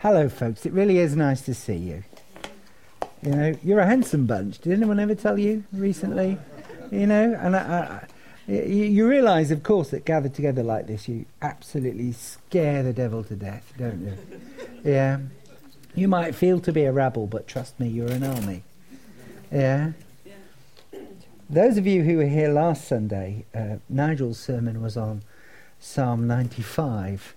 Hello, folks. It really is nice to see you. You know, you're a handsome bunch. Did anyone ever tell you recently? You know, and I, I, you, you realise, of course, that gathered together like this, you absolutely scare the devil to death, don't you? yeah. You might feel to be a rabble, but trust me, you're an army. Yeah. Those of you who were here last Sunday, uh, Nigel's sermon was on Psalm 95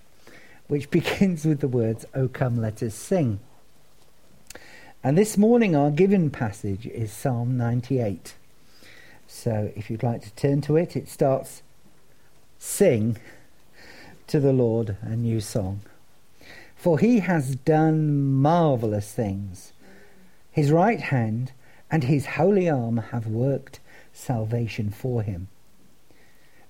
which begins with the words, O come, let us sing. And this morning our given passage is Psalm 98. So if you'd like to turn to it, it starts, Sing to the Lord a new song. For he has done marvellous things. His right hand and his holy arm have worked salvation for him.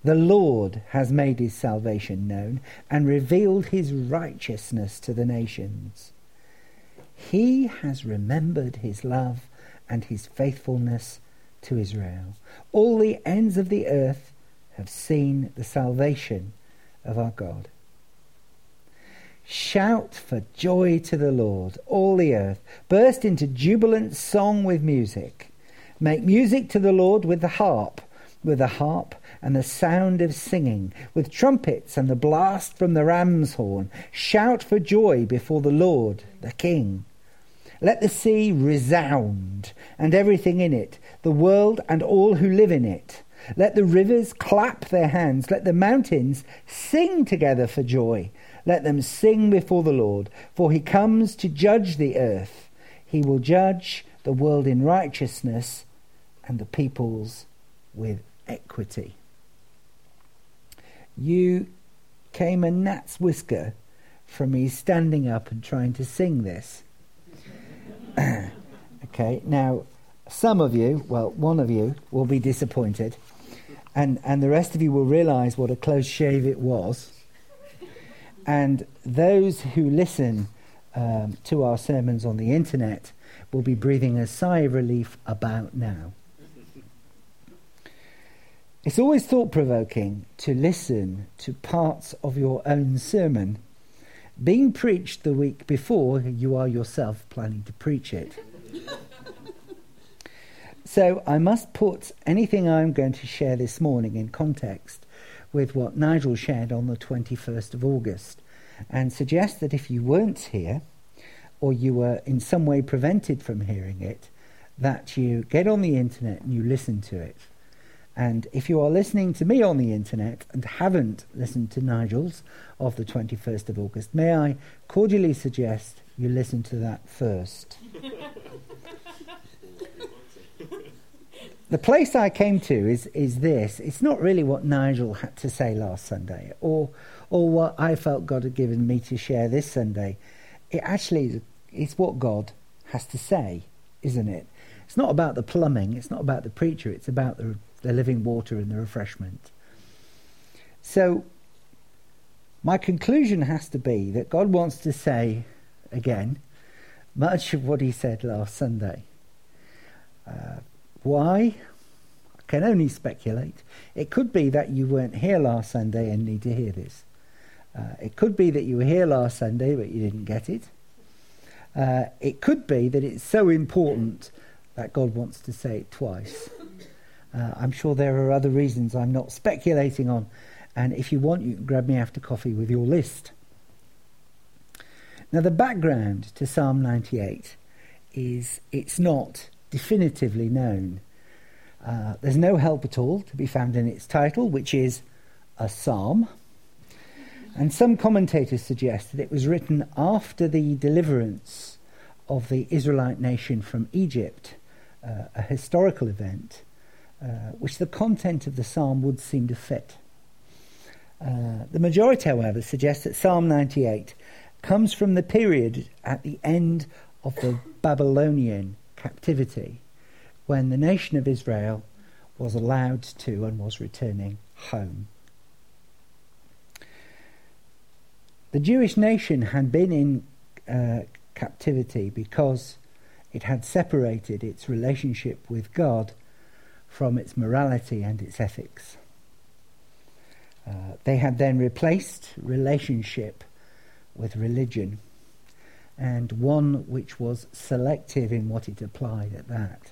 The Lord has made his salvation known and revealed his righteousness to the nations. He has remembered his love and his faithfulness to Israel. All the ends of the earth have seen the salvation of our God. Shout for joy to the Lord, all the earth. Burst into jubilant song with music. Make music to the Lord with the harp, with the harp and the sound of singing, with trumpets and the blast from the ram's horn. Shout for joy before the Lord, the King. Let the sea resound, and everything in it, the world and all who live in it. Let the rivers clap their hands. Let the mountains sing together for joy. Let them sing before the Lord, for he comes to judge the earth. He will judge the world in righteousness and the peoples with equity you came a gnat's whisker from me standing up and trying to sing this. okay, now some of you, well, one of you, will be disappointed, and, and the rest of you will realize what a close shave it was. And those who listen um, to our sermons on the internet will be breathing a sigh of relief about now. It's always thought provoking to listen to parts of your own sermon being preached the week before you are yourself planning to preach it. so I must put anything I'm going to share this morning in context with what Nigel shared on the 21st of August and suggest that if you weren't here or you were in some way prevented from hearing it, that you get on the internet and you listen to it. And if you are listening to me on the internet and haven't listened to Nigel's of the 21st of August, may I cordially suggest you listen to that first. the place I came to is, is this. It's not really what Nigel had to say last Sunday or, or what I felt God had given me to share this Sunday. It actually is, what God has to say, isn't it? It's not about the plumbing, it's not about the preacher, it's about the the living water and the refreshment. So, my conclusion has to be that God wants to say again much of what he said last Sunday. Uh, why? I can only speculate. It could be that you weren't here last Sunday and need to hear this. Uh, it could be that you were here last Sunday but you didn't get it. Uh, it could be that it's so important that God wants to say it twice. Uh, I'm sure there are other reasons I'm not speculating on. And if you want, you can grab me after coffee with your list. Now, the background to Psalm 98 is it's not definitively known. Uh, there's no help at all to be found in its title, which is a psalm. And some commentators suggest that it was written after the deliverance of the Israelite nation from Egypt, uh, a historical event uh, which the content of the psalm would seem to fit. Uh, the majority, however, suggests that Psalm 98 comes from the period at the end of the Babylonian captivity when the nation of Israel was allowed to and was returning home. The Jewish nation had been in uh, captivity because it had separated its relationship with God from its morality and its ethics. Uh, they had then replaced relationship with religion. and one which was selective in what it applied at that.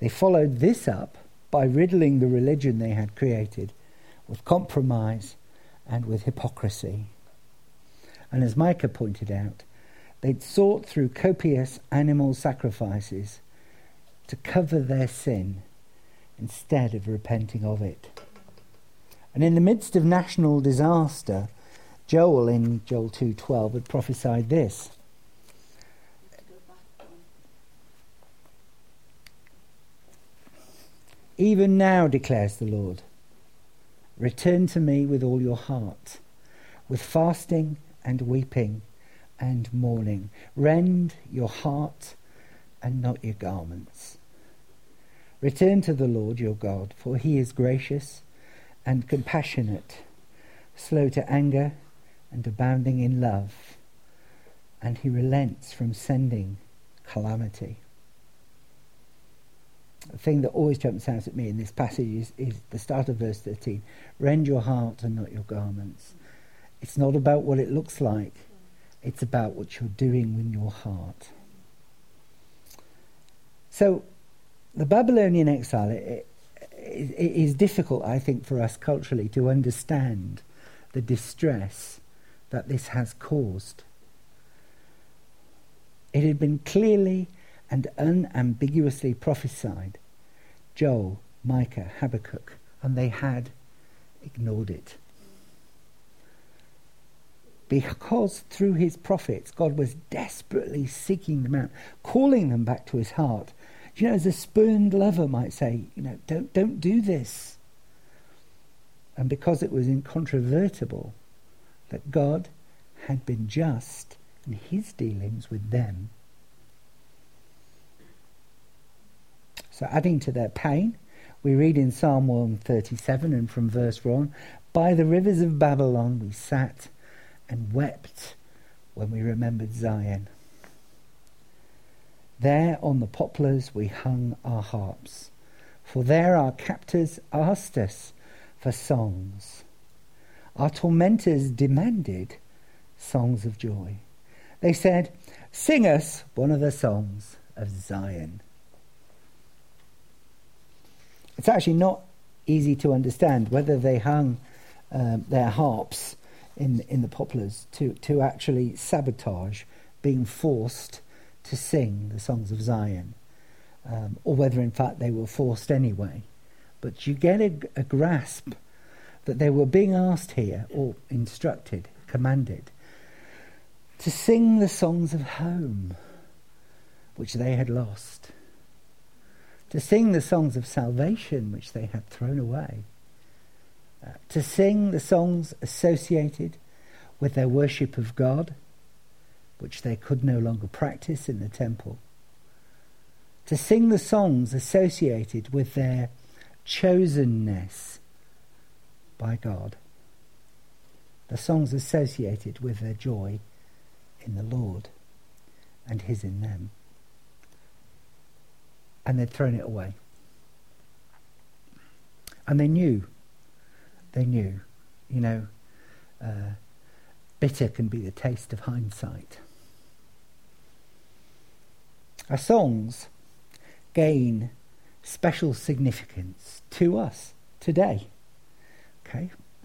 They followed this up by riddling the religion they had created with compromise and with hypocrisy. And as Micah pointed out, they'd sought through copious animal sacrifices to cover their sin instead of repenting of it. And in the midst of national disaster, Joel in Joel 2:12 had prophesied this. Even now declares the Lord, return to me with all your heart, with fasting and weeping and mourning. Rend your heart and not your garments. Return to the Lord your God, for he is gracious and compassionate, slow to anger and abounding in love, and he relents from sending calamity. The thing that always jumps out at me in this passage is, is the start of verse 13 Rend your heart and not your garments. It's not about what it looks like, it's about what you're doing with your heart. So, the Babylonian exile it, it, it is difficult, I think, for us culturally to understand the distress that this has caused. It had been clearly and unambiguously prophesied Joel, Micah, Habakkuk, and they had ignored it. Because through his prophets, God was desperately seeking them out, calling them back to his heart. You know, as a spurned lover might say, you know, don't, don't do this. And because it was incontrovertible, that God had been just in his dealings with them. So, adding to their pain, we read in Psalm 137 and from verse 1 By the rivers of Babylon we sat and wept when we remembered Zion. There on the poplars we hung our harps, for there our captors asked us for songs. Our tormentors demanded songs of joy. They said, Sing us one of the songs of Zion. It's actually not easy to understand whether they hung um, their harps in, in the poplars to, to actually sabotage being forced to sing the songs of Zion, um, or whether in fact they were forced anyway. But you get a, a grasp that they were being asked here, or instructed, commanded, to sing the songs of home which they had lost, to sing the songs of salvation which they had thrown away, uh, to sing the songs associated with their worship of God, which they could no longer practice in the temple, to sing the songs associated with their chosenness by God. The songs associated with their joy in the Lord and His in them. And they'd thrown it away. And they knew, they knew, you know, uh, bitter can be the taste of hindsight. Our songs gain special significance to us today. Okay?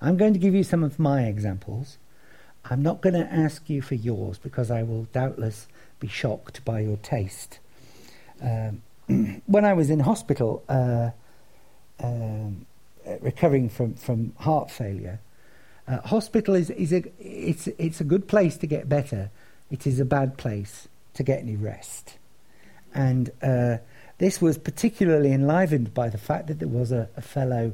I'm going to give you some of my examples. I'm not going to ask you for yours because I will doubtless be shocked by your taste. Um, when I was in hospital, uh, um, recovering from, from heart failure, uh, hospital is, is a, it's, it's a good place to get better. It is a bad place to get any rest. And uh, this was particularly enlivened by the fact that there was a, a fellow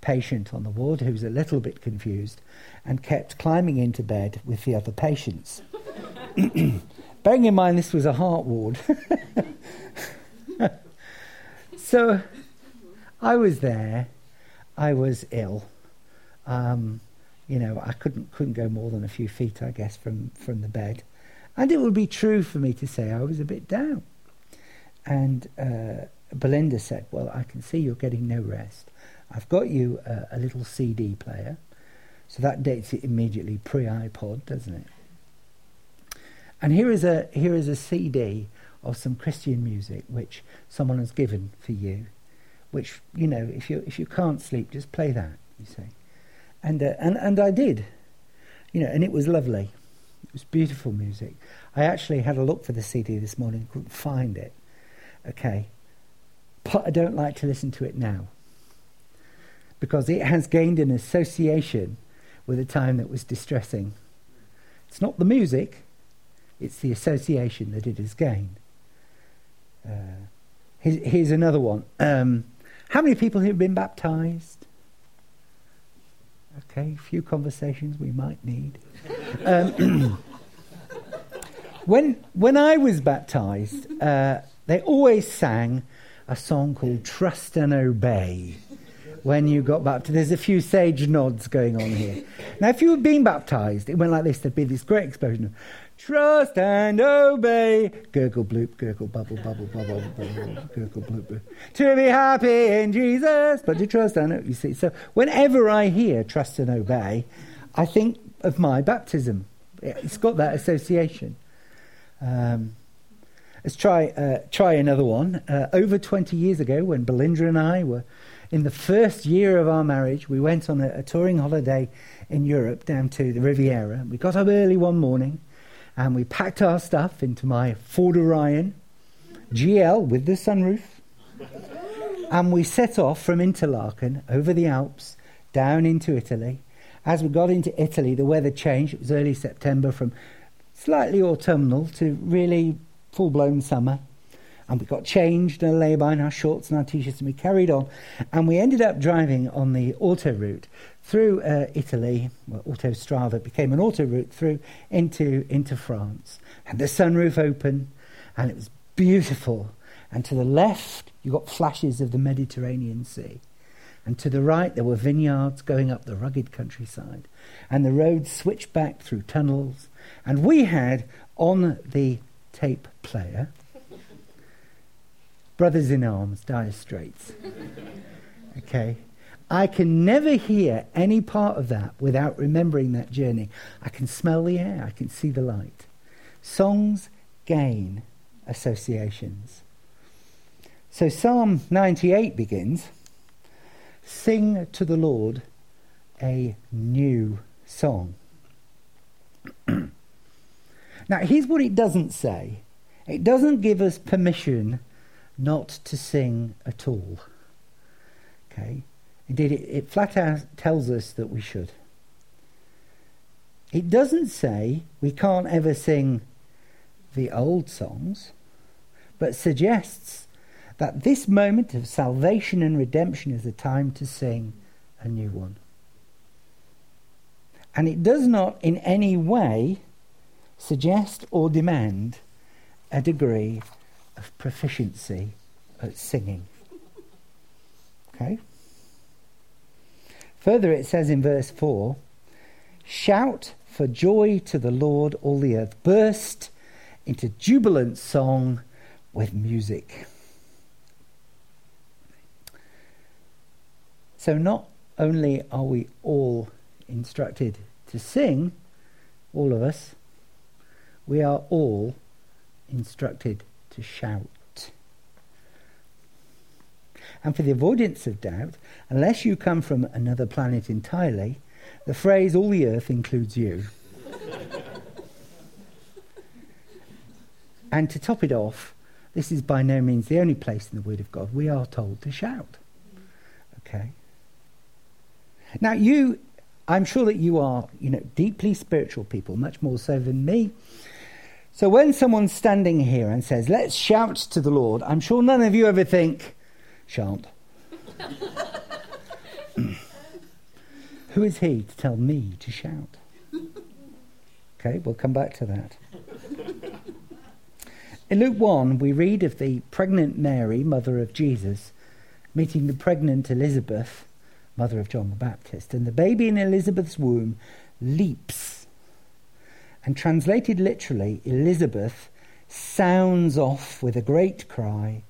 patient on the ward who was a little bit confused and kept climbing into bed with the other patients. Bearing in mind this was a heart ward. so I was there. I was ill. Um, you know, I couldn't couldn't go more than a few feet, I guess, from, from the bed. And it would be true for me to say I was a bit down. And uh, Belinda said, Well, I can see you're getting no rest. I've got you a, a little CD player. So that dates it immediately pre iPod, doesn't it? And here is a here is a CD of some Christian music which someone has given for you, which you know if you if you can't sleep, just play that. You see, and uh, and and I did, you know, and it was lovely. It was beautiful music. I actually had a look for the CD this morning, couldn't find it. Okay, but I don't like to listen to it now because it has gained an association with a time that was distressing. It's not the music, it's the association that it has gained. Uh, here's, here's, another one. Um, how many people have been baptized? Okay, few conversations we might need. Um, when, when I was baptized, uh, they always sang a song called Trust and Obey when you got baptized. There's a few sage nods going on here. Now, if you were being baptized, it went like this. There'd be this great explosion of trust and obey. Gurgle, bloop, gurgle, bubble, bubble, bubble, bubble, gurgle, bloop, bloop. To be happy in Jesus, but to trust and obey. You see, so whenever I hear trust and obey, I think of my baptism. It's got that association. Um, let's try uh, try another one. Uh, over 20 years ago, when Belinda and I were in the first year of our marriage, we went on a, a touring holiday in Europe down to the Riviera. We got up early one morning and we packed our stuff into my Ford Orion GL with the sunroof. and we set off from Interlaken over the Alps down into Italy. As we got into Italy, the weather changed. It was early September from slightly autumnal to really full blown summer and we got changed and a lay-by in our shorts and our t-shirts and we carried on. And we ended up driving on the auto route through uh, Italy. Well, Autostrada became an auto route through into into France. And the sunroof open and it was beautiful. And to the left you got flashes of the Mediterranean Sea. And to the right there were vineyards going up the rugged countryside. And the road switched back through tunnels. And we had on the tape player Brothers in Arms, Dire Straits. Okay? I can never hear any part of that without remembering that journey. I can smell the air, I can see the light. Songs gain associations. So Psalm 98 begins Sing to the Lord a new song. now, here's what it doesn't say it doesn't give us permission not to sing at all. Okay? Indeed, it, it flat out tells us that we should. It doesn't say we can't ever sing the old songs, but suggests that this moment of salvation and redemption is the time to sing a new one. And it does not in any way suggest or demand a degree of proficiency at singing. Okay? Further, it says in verse 4 Shout for joy to the Lord, all the earth. Burst into jubilant song with music. So, not only are we all instructed to sing, all of us, we are all instructed to shout. And for the avoidance of doubt, unless you come from another planet entirely, the phrase all the earth includes you. and to top it off, this is by no means the only place in the Word of God we are told to shout. Okay? Now, you, I'm sure that you are, you know, deeply spiritual people, much more so than me. So when someone's standing here and says, let's shout to the Lord, I'm sure none of you ever think, shan't. Who is he to tell me to shout? Okay, we'll come back to that. In Luke 1, we read of the pregnant Mary, mother of Jesus, meeting the pregnant Elizabeth, mother of John the Baptist, and the baby in Elizabeth's womb leaps and translated literally, Elizabeth sounds off with a great cry.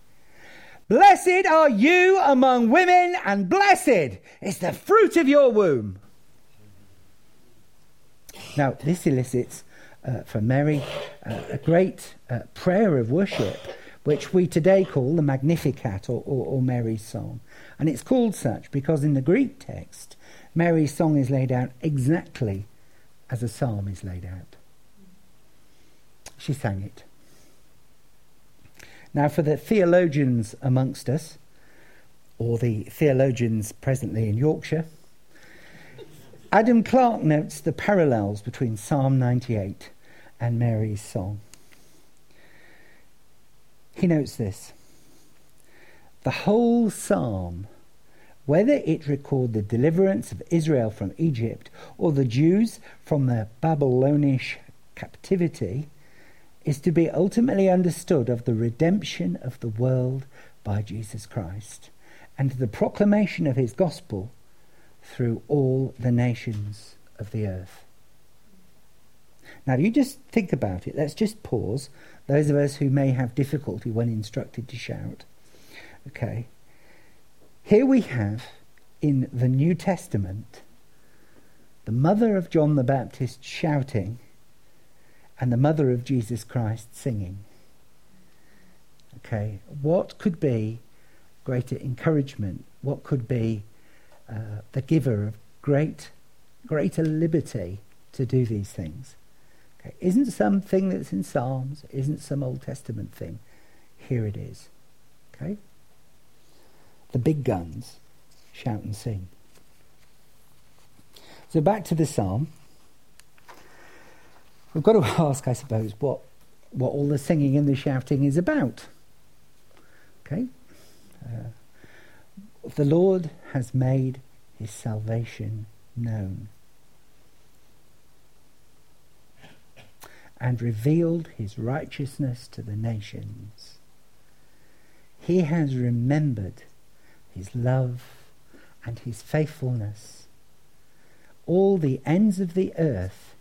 Blessed are you among women, and blessed is the fruit of your womb. Now, this elicits uh, for Mary, uh, a great uh, prayer of worship, which we today call the Magnificat or, or, or Mary's song. And it's called such because in the Greek text, Mary's song is laid out exactly as a psalm is laid out. She sang it. Now, for the theologians amongst us, or the theologians presently in Yorkshire, Adam Clarke notes the parallels between Psalm 98 and Mary's song. He notes this the whole psalm, whether it record the deliverance of Israel from Egypt or the Jews from their Babylonish captivity, is to be ultimately understood of the redemption of the world by Jesus Christ and the proclamation of his gospel through all the nations of the earth. Now, if you just think about it. Let's just pause. Those of us who may have difficulty when instructed to shout. Okay. Here we have in the New Testament the mother of John the Baptist shouting and the mother of Jesus Christ singing. Okay. What could be greater encouragement? What could be uh, the giver of great, greater liberty to do these things? Okay. Isn't something that's in Psalms, isn't some Old Testament thing. Here it is. Okay? The big guns shout and sing. So back to the psalm. We've got to ask, I suppose, what, what all the singing and the shouting is about. Okay? Uh, the Lord has made his salvation known and revealed his righteousness to the nations. He has remembered his love and his faithfulness. All the ends of the earth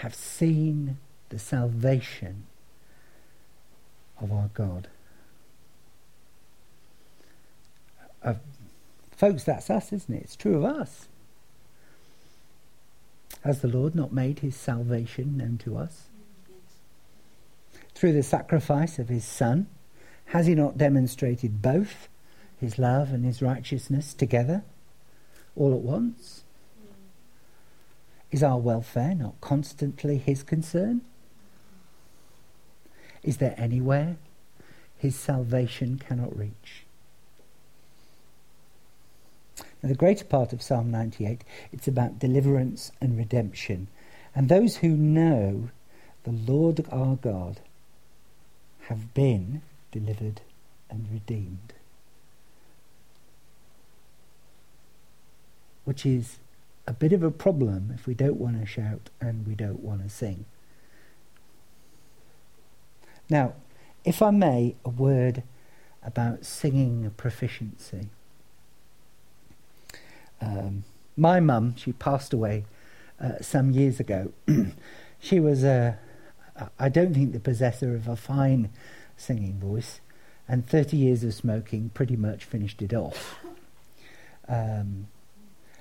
have seen the salvation of our God. Uh, folks, that's us, isn't it? It's true of us. Has the Lord not made his salvation known to us? Through the sacrifice of his Son, has he not demonstrated both his love and his righteousness together, all at once? Is our welfare not constantly his concern? Is there anywhere his salvation cannot reach? Now, the greater part of Psalm 98, it's about deliverance and redemption. And those who know the Lord our God have been delivered and redeemed. Which is a bit of a problem if we don't want to shout and we don't want to sing. Now, if I may, a word about singing proficiency. Um, my mum, she passed away uh, some years ago. she was, uh, I don't think, the possessor of a fine singing voice, and 30 years of smoking pretty much finished it off. Um,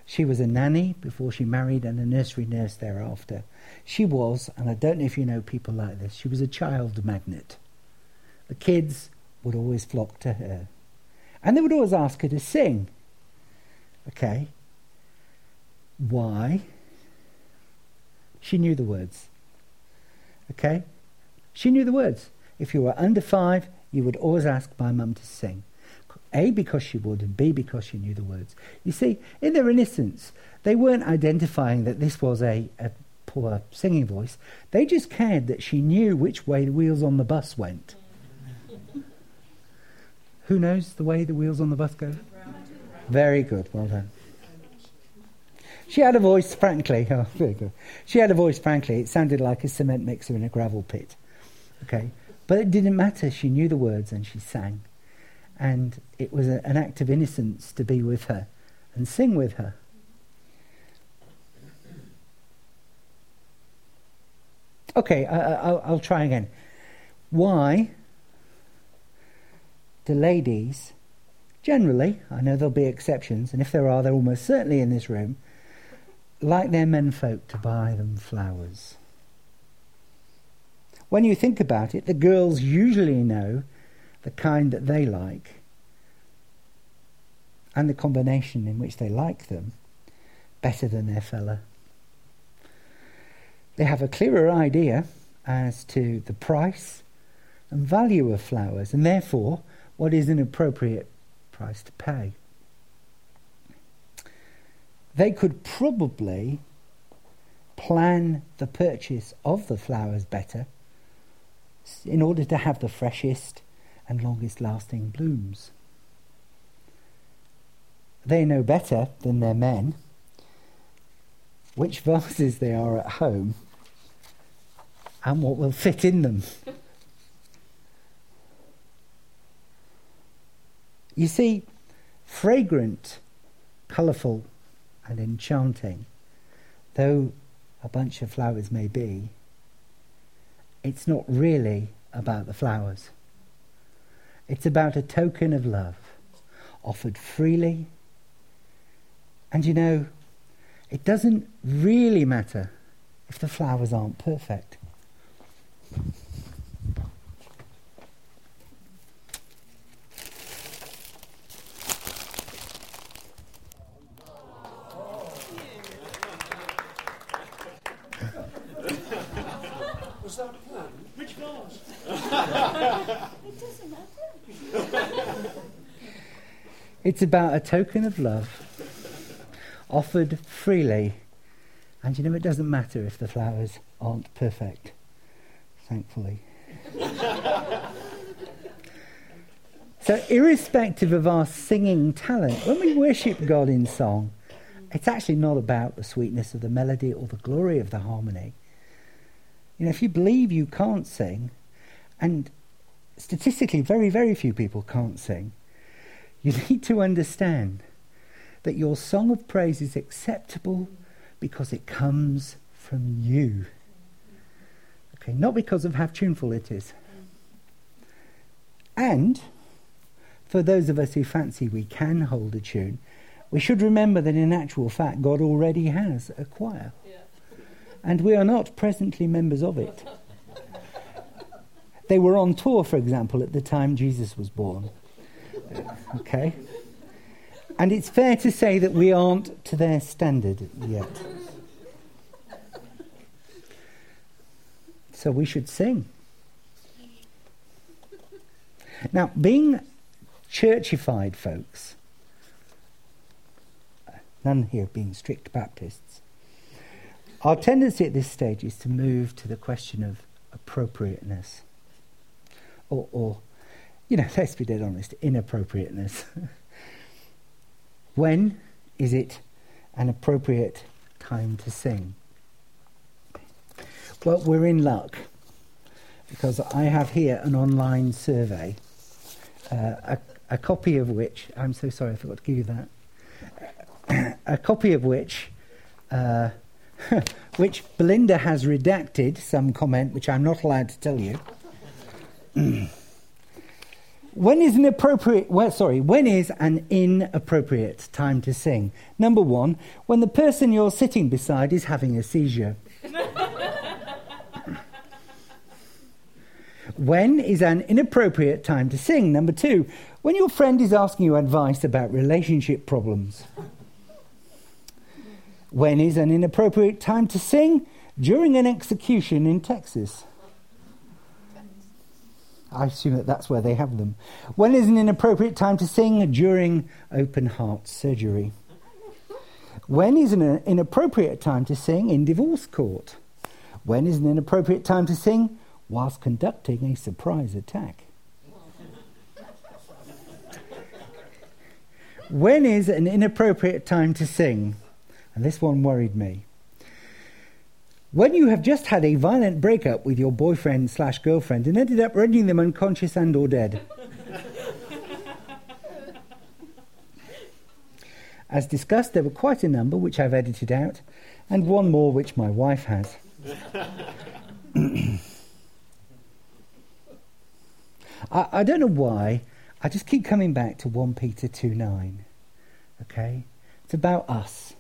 she was a nanny before she married and a nursery nurse thereafter. She was, and I don't know if you know people like this, she was a child magnet. The kids would always flock to her. And they would always ask her to sing. Okay? Why? She knew the words. Okay? She knew the words. If you were under five, you would always ask my mum to sing. A, because she would, and B, because she knew the words. You see, in their innocence, they weren't identifying that this was a, a poor singing voice. They just cared that she knew which way the wheels on the bus went. Who knows the way the wheels on the bus go? Very good, well done. She had a voice, frankly. Oh, very good. She had a voice, frankly. It sounded like a cement mixer in a gravel pit. Okay, but it didn't matter. She knew the words and she sang, and it was a, an act of innocence to be with her and sing with her. Okay, I, will try again. Why do ladies, generally, I know there'll be exceptions, and if there are, they're almost certainly in this room, like their menfolk to buy them flowers. when you think about it, the girls usually know the kind that they like and the combination in which they like them better than their fella. They have a clearer idea as to the price and value of flowers, and therefore what is an appropriate price to pay. They could probably plan the purchase of the flowers better in order to have the freshest and longest lasting blooms. They know better than their men which vases they are at home and what will fit in them. you see, fragrant, colourful, and enchanting, though a bunch of flowers may be, it's not really about the flowers. It's about a token of love offered freely. And you know, it doesn't really matter if the flowers aren't perfect. Was that planned? Which vase? It doesn't matter. It's about a token of love offered freely. And you know, it doesn't matter if the flowers aren't perfect, thankfully. so, irrespective of our singing talent, when we worship God in song, it's actually not about the sweetness of the melody or the glory of the harmony. You know, if you believe you can't sing, and statistically, very, very few people can't sing, you need to understand that your song of praise is acceptable because it comes from you. Okay, not because of how tuneful it is. And for those of us who fancy we can hold a tune, we should remember that in actual fact God already has a choir. Yeah. And we are not presently members of it. They were on tour, for example, at the time Jesus was born. Okay? And it's fair to say that we aren't to their standard yet. So we should sing. Now, being churchified folks, none here being strict Baptists, our tendency at this stage is to move to the question of appropriateness. Or, or you know, let's be dead honest, inappropriateness. when is it an appropriate time to sing? Well, we're in luck because I have here an online survey, uh, a, a copy of which, I'm so sorry I forgot to give you that, a copy of which, uh, which Belinda has redacted, some comment which I'm not allowed to tell you. when is an appropriate, well, sorry, when is an inappropriate time to sing? Number one, when the person you're sitting beside is having a seizure. When is an inappropriate time to sing? Number two, when your friend is asking you advice about relationship problems. When is an inappropriate time to sing? During an execution in Texas. I assume that that's where they have them. When is an inappropriate time to sing? During open heart surgery. When is an inappropriate time to sing? In divorce court. When is an inappropriate time to sing? whilst conducting a surprise attack. when is an inappropriate time to sing? And this one worried me. When you have just had a violent breakup with your boyfriend slash girlfriend and ended up rendering them unconscious and or dead. As discussed, there were quite a number which I've edited out, and one more which my wife has. I, I don't know why. I just keep coming back to 1 Peter 2 9. Okay? It's about us.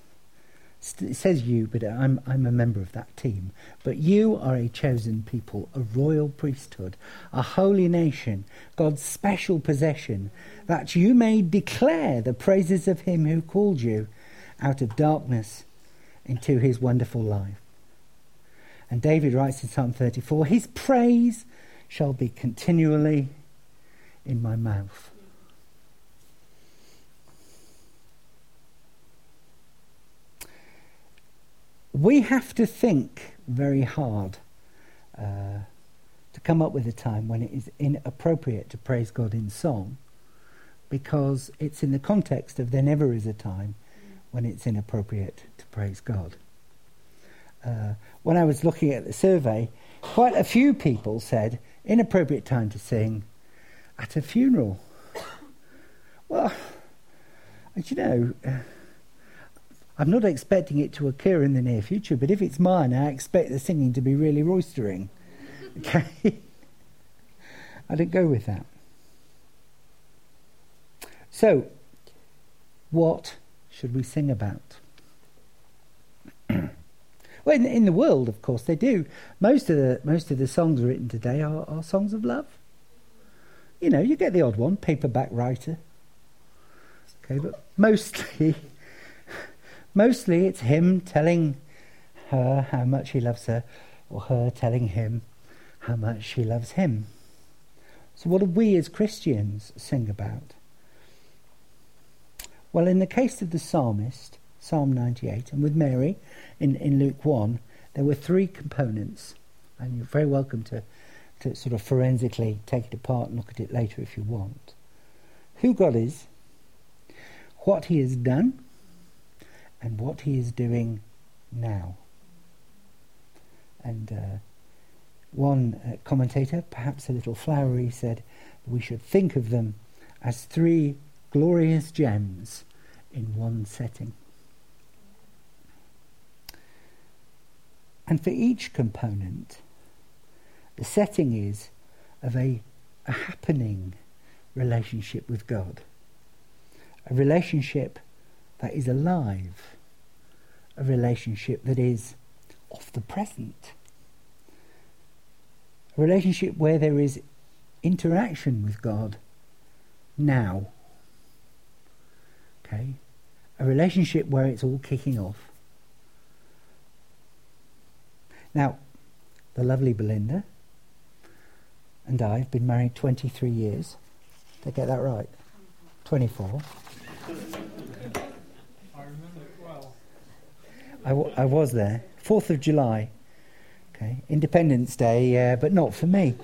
It says you, but I'm, I'm a member of that team. But you are a chosen people, a royal priesthood, a holy nation, God's special possession, that you may declare the praises of him who called you out of darkness into his wonderful life. And David writes in Psalm 34 His praise shall be continually in my mouth. We have to think very hard uh, to come up with a time when it is inappropriate to praise God in song because it's in the context of there never is a time when it's inappropriate to praise God. Uh, when I was looking at the survey, quite a few people said inappropriate time to sing at a funeral. Well, and you know. Uh, I'm not expecting it to occur in the near future, but if it's mine, I expect the singing to be really roistering. Okay? I don't go with that. So, what should we sing about? well, in, in, the world, of course, they do. Most of the most of the songs written today are, are songs of love. You know, you get the odd one, paperback writer. Okay, but mostly Mostly it's him telling her how much he loves her, or her telling him how much she loves him. So, what do we as Christians sing about? Well, in the case of the psalmist, Psalm 98, and with Mary in, in Luke 1, there were three components, and you're very welcome to, to sort of forensically take it apart and look at it later if you want. Who God is, what He has done, and what he is doing now. And uh, one uh, commentator, perhaps a little flowery, said we should think of them as three glorious gems in one setting. And for each component, the setting is of a, a happening relationship with God, a relationship that is alive, a relationship that is of the present, a relationship where there is interaction with God now. Okay? A relationship where it's all kicking off. Now, the lovely Belinda and I have been married 23 years. Did I get that right? 24. I, w- I was there. 4th of July. Okay, Independence Day, uh, but not for me.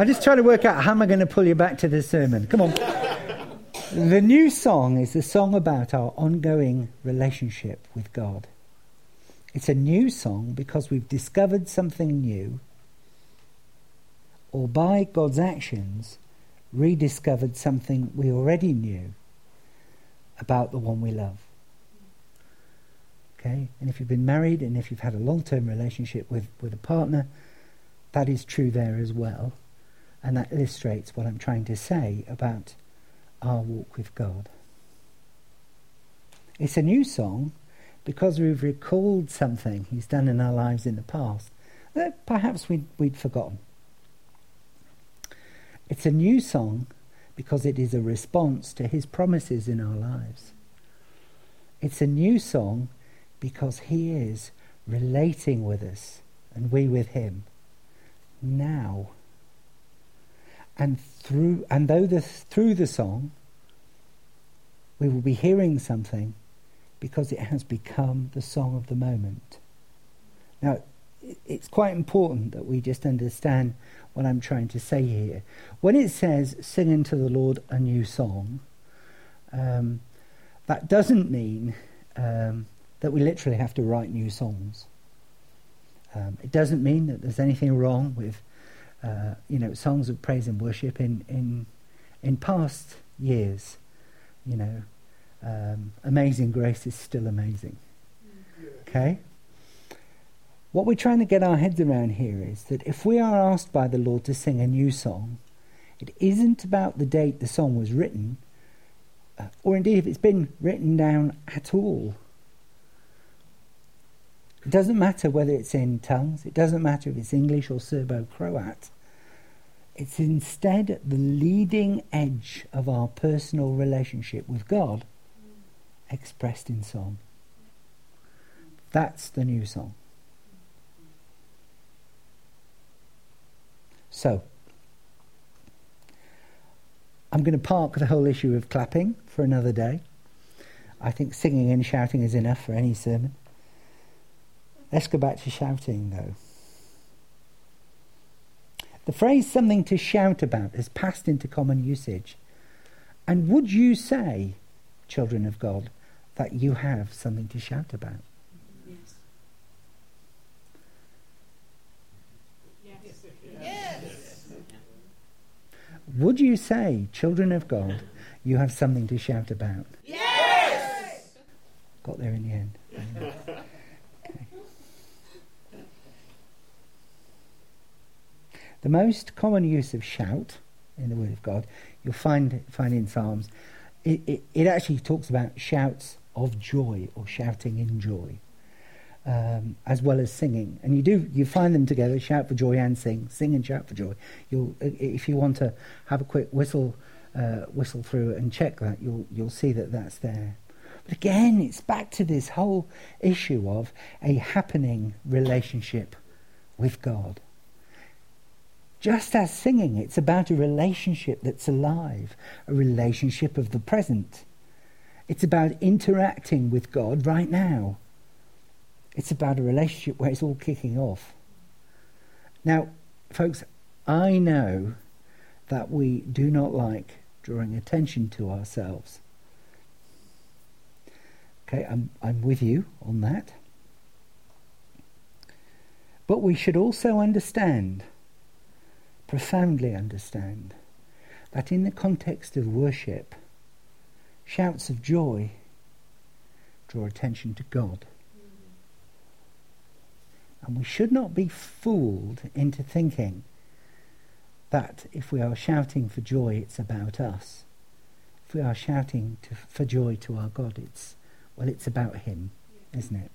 I'm just trying to work out how am I going to pull you back to the sermon. Come on. the new song is a song about our ongoing relationship with God. It's a new song because we've discovered something new, or by God's actions, rediscovered something we already knew about the one we love. Okay? And if you've been married and if you've had a long term relationship with, with a partner, that is true there as well. And that illustrates what I'm trying to say about our walk with God. It's a new song because we've recalled something He's done in our lives in the past that perhaps we'd, we'd forgotten. It's a new song because it is a response to his promises in our lives. It's a new song because he is relating with us and we with him now. And through and though the, through the song we will be hearing something because it has become the song of the moment. Now, it's quite important that we just understand what I'm trying to say here. When it says singing to the Lord a new song, um, that doesn't mean um, that we literally have to write new songs. Um, it doesn't mean that there's anything wrong with, uh, you know, songs of praise and worship in in in past years. You know, um, Amazing Grace is still amazing. Okay. What we're trying to get our heads around here is that if we are asked by the Lord to sing a new song, It isn't about the date the song was written, uh, or indeed if it's been written down at all. It doesn't matter whether it's in tongues, it doesn't matter if it's English or Serbo Croat. It's instead the leading edge of our personal relationship with God expressed in song. That's the new song. So, I'm going to park the whole issue of clapping for another day. I think singing and shouting is enough for any sermon. Let's go back to shouting, though. The phrase something to shout about has passed into common usage. And would you say, children of God, that you have something to shout about? Yes. Yes. Yes. Would you say, children of God, you have something to shout about? Yes. Got there in the end. Okay. The most common use of shout in the Word of God, you'll find find in Psalms, it, it, it actually talks about shouts of joy or shouting in joy, um, as well as singing. And you do you find them together: shout for joy and sing, sing and shout for joy. You'll if you want to have a quick whistle uh, whistle through and check that, you'll you'll see that that's there. But again, it's back to this whole issue of a happening relationship with God. Just as singing, it's about a relationship that's alive, a relationship of the present. It's about interacting with God right now. It's about a relationship where it's all kicking off. Now, folks, I know that we do not like drawing attention to ourselves. Okay, I'm, I'm with you on that. But we should also understand profoundly understand that in the context of worship, shouts of joy draw attention to God. And we should not be fooled into thinking that if we are shouting for joy, it's about us. If we are shouting to, for joy to our God, it's, well, it's about Him, isn't it?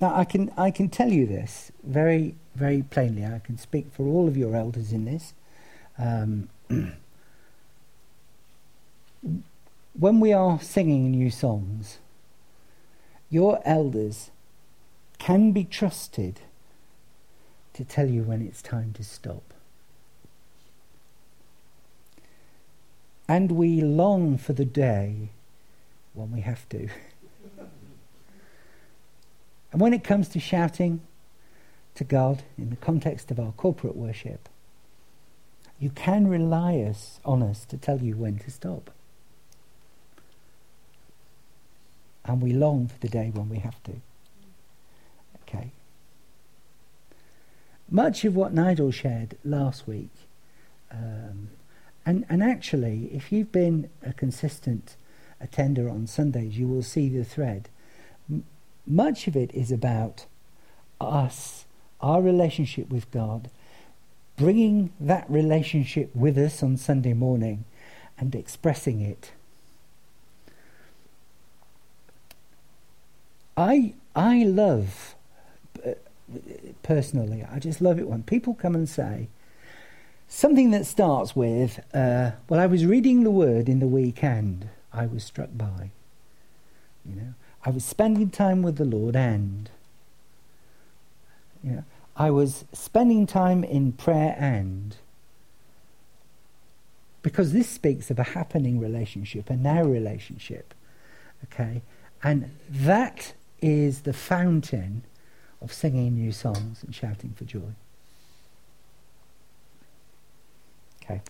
Now, I can, I can tell you this very, very plainly. I can speak for all of your elders in this. Um, when we are singing new songs, your elders can be trusted to tell you when it's time to stop. And we long for the day when we have to. And when it comes to shouting to God in the context of our corporate worship, you can rely us, on us to tell you when to stop. And we long for the day when we have to. Okay. Much of what Nigel shared last week, um, and, and actually, if you've been a consistent attender on Sundays, you will see the thread much of it is about us, our relationship with God, bringing that relationship with us on Sunday morning and expressing it. I I love uh, personally. I just love it when people come and say something that starts with, uh, "Well, I was reading the Word in the weekend. I was struck by." You know, I was spending time with the Lord and you know, I was spending time in prayer and because this speaks of a happening relationship, a now relationship. Okay? And that is the fountain of singing new songs and shouting for joy. Okay.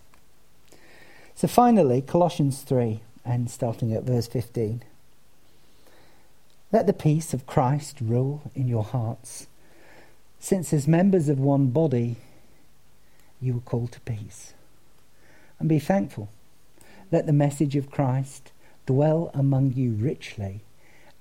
So finally, Colossians 3, and starting at verse 15. Let the peace of Christ rule in your hearts, since as members of one body you were called to peace. And be thankful. Let the message of Christ dwell among you richly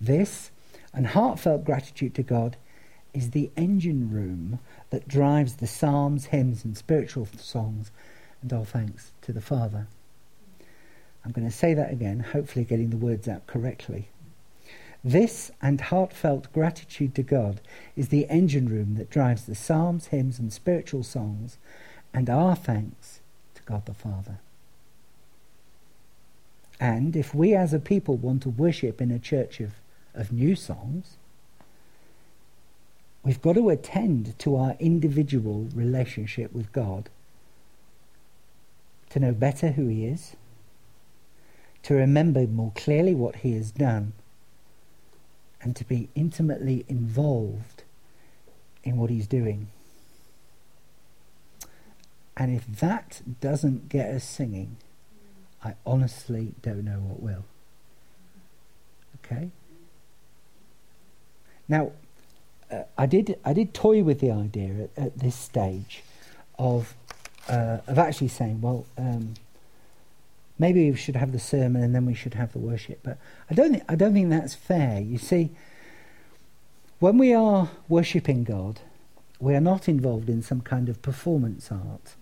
This and heartfelt gratitude to God is the engine room that drives the psalms, hymns, and spiritual songs and all thanks to the Father. I'm going to say that again, hopefully getting the words out correctly. This and heartfelt gratitude to God is the engine room that drives the psalms, hymns, and spiritual songs and our thanks to God the Father. And if we as a people want to worship in a church of, of new songs, we've got to attend to our individual relationship with God to know better who He is, to remember more clearly what He has done, and to be intimately involved in what He's doing. And if that doesn't get us singing, I honestly don't know what will. Okay? Now, uh, I did I did toy with the idea at, at this stage of uh, of actually saying, well, um, maybe we should have the sermon and then we should have the worship. But I don't I don't think that's fair. You see, when we are worshipping God, we are not involved in some kind of performance art.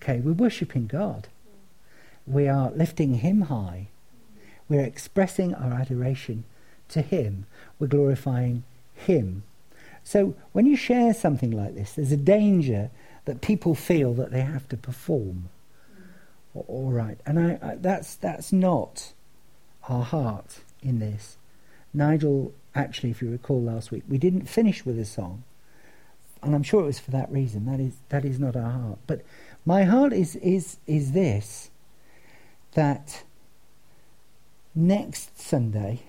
Okay, we're worshipping God. We are lifting Him high. We're expressing our adoration to Him. We're glorifying Him. So when you share something like this, there's a danger that people feel that they have to perform. All right, and I, I, that's that's not our heart in this. Nigel, actually, if you recall last week, we didn't finish with a song, and I'm sure it was for that reason. That is that is not our heart. But my heart is is is this that next Sunday,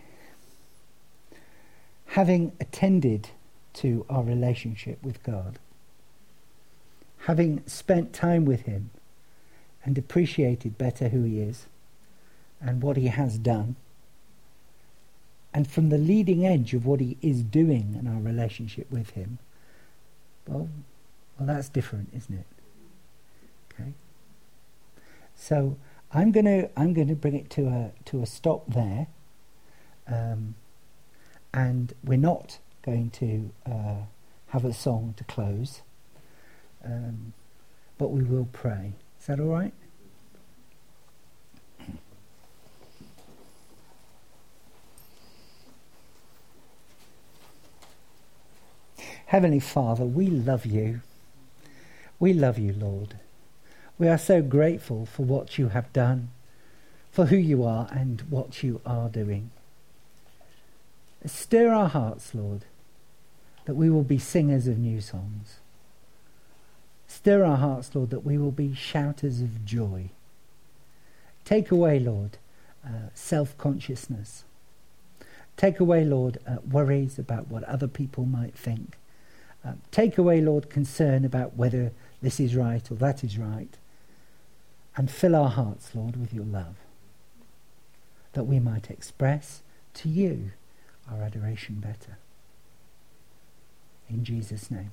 having attended to our relationship with God, having spent time with Him and appreciated better who He is and what He has done, and from the leading edge of what He is doing in our relationship with Him, well, well, that's different, isn't it? Okay. So I'm going to I'm going to bring it to a to a stop there, um, and we're not going to uh, have a song to close, um, but we will pray. Is that all right? Heavenly Father, we love you. We love you, Lord. We are so grateful for what you have done, for who you are, and what you are doing. Stir our hearts, Lord, that we will be singers of new songs. Stir our hearts, Lord, that we will be shouters of joy. Take away, Lord, uh, self consciousness. Take away, Lord, uh, worries about what other people might think. Uh, take away, Lord, concern about whether this is right or that is right and fill our hearts, Lord, with your love, that we might express to you our adoration better. In Jesus' name.